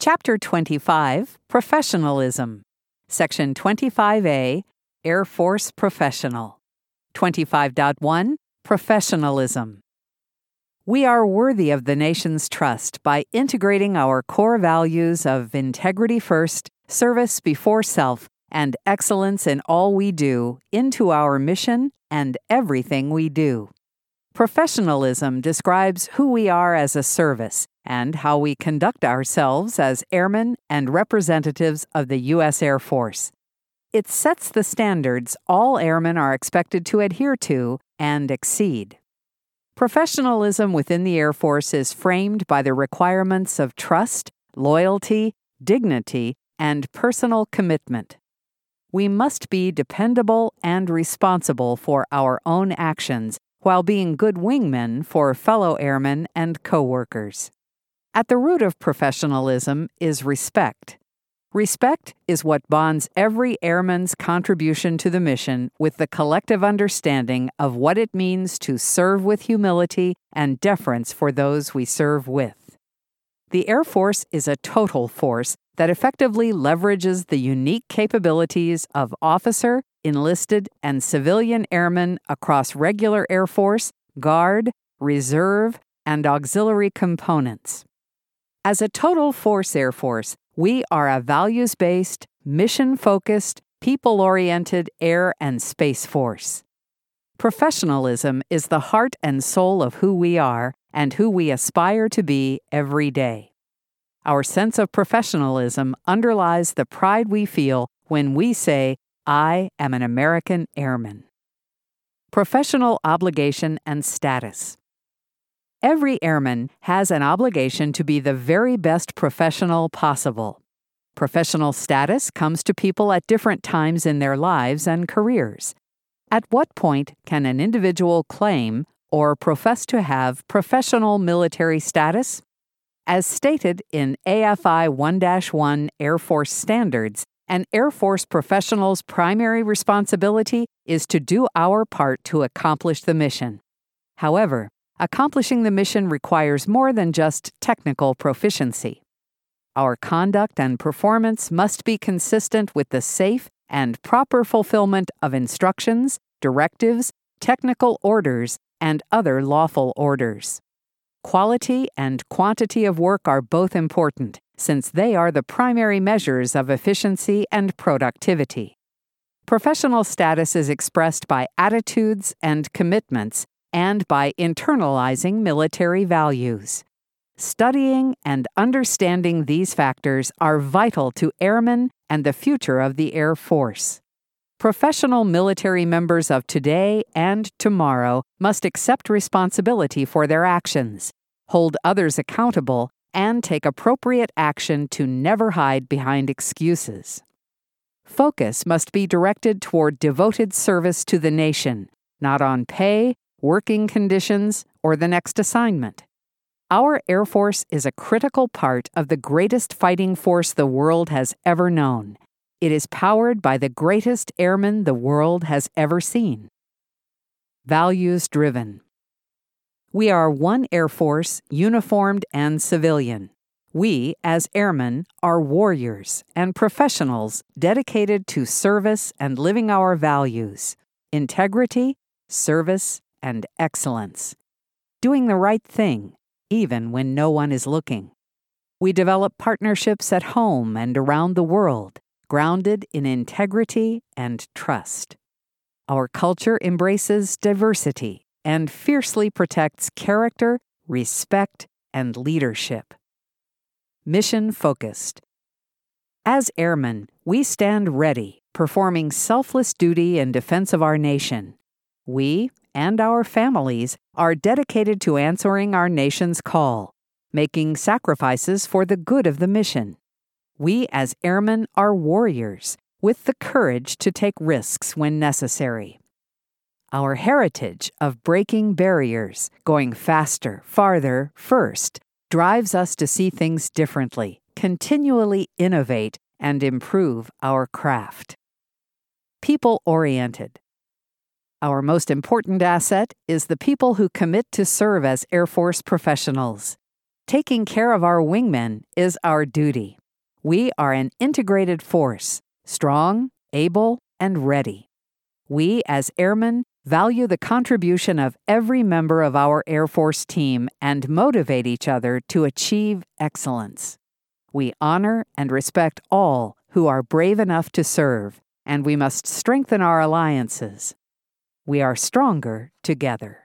Chapter 25 Professionalism. Section 25A Air Force Professional. 25.1 Professionalism. We are worthy of the nation's trust by integrating our core values of integrity first, service before self, and excellence in all we do into our mission and everything we do. Professionalism describes who we are as a service and how we conduct ourselves as airmen and representatives of the U.S. Air Force. It sets the standards all airmen are expected to adhere to and exceed. Professionalism within the Air Force is framed by the requirements of trust, loyalty, dignity, and personal commitment. We must be dependable and responsible for our own actions while being good wingmen for fellow airmen and coworkers. At the root of professionalism is respect. Respect is what bonds every airman's contribution to the mission with the collective understanding of what it means to serve with humility and deference for those we serve with. The Air Force is a total force that effectively leverages the unique capabilities of officer, enlisted, and civilian airmen across regular Air Force, Guard, Reserve, and auxiliary components. As a total force Air Force, we are a values based, mission focused, people oriented air and space force. Professionalism is the heart and soul of who we are and who we aspire to be every day. Our sense of professionalism underlies the pride we feel when we say, I am an American airman. Professional obligation and status. Every airman has an obligation to be the very best professional possible. Professional status comes to people at different times in their lives and careers. At what point can an individual claim or profess to have professional military status? As stated in AFI 1 1 Air Force Standards, an Air Force professional's primary responsibility is to do our part to accomplish the mission. However, accomplishing the mission requires more than just technical proficiency. Our conduct and performance must be consistent with the safe and proper fulfillment of instructions, directives, technical orders, and other lawful orders. Quality and quantity of work are both important, since they are the primary measures of efficiency and productivity. Professional status is expressed by attitudes and commitments and by internalizing military values. Studying and understanding these factors are vital to airmen and the future of the Air Force. Professional military members of today and tomorrow must accept responsibility for their actions, hold others accountable, and take appropriate action to never hide behind excuses. Focus must be directed toward devoted service to the nation, not on pay working conditions, or the next assignment. Our Air Force is a critical part of the greatest fighting force the world has ever known. It is powered by the greatest airmen the world has ever seen. Values driven. We are one Air Force, uniformed and civilian. We, as airmen, are warriors and professionals dedicated to service and living our values integrity, service, and excellence. Doing the right thing, even when no one is looking. We develop partnerships at home and around the world, grounded in integrity and trust. Our culture embraces diversity and fiercely protects character, respect, and leadership. Mission focused. As airmen, we stand ready, performing selfless duty in defense of our nation. We, and our families are dedicated to answering our nation's call, making sacrifices for the good of the mission. We, as airmen, are warriors with the courage to take risks when necessary. Our heritage of breaking barriers, going faster, farther, first, drives us to see things differently, continually innovate, and improve our craft. People oriented. Our most important asset is the people who commit to serve as Air Force professionals. Taking care of our wingmen is our duty. We are an integrated force, strong, able, and ready. We, as airmen, value the contribution of every member of our Air Force team and motivate each other to achieve excellence. We honor and respect all who are brave enough to serve, and we must strengthen our alliances. We are stronger together.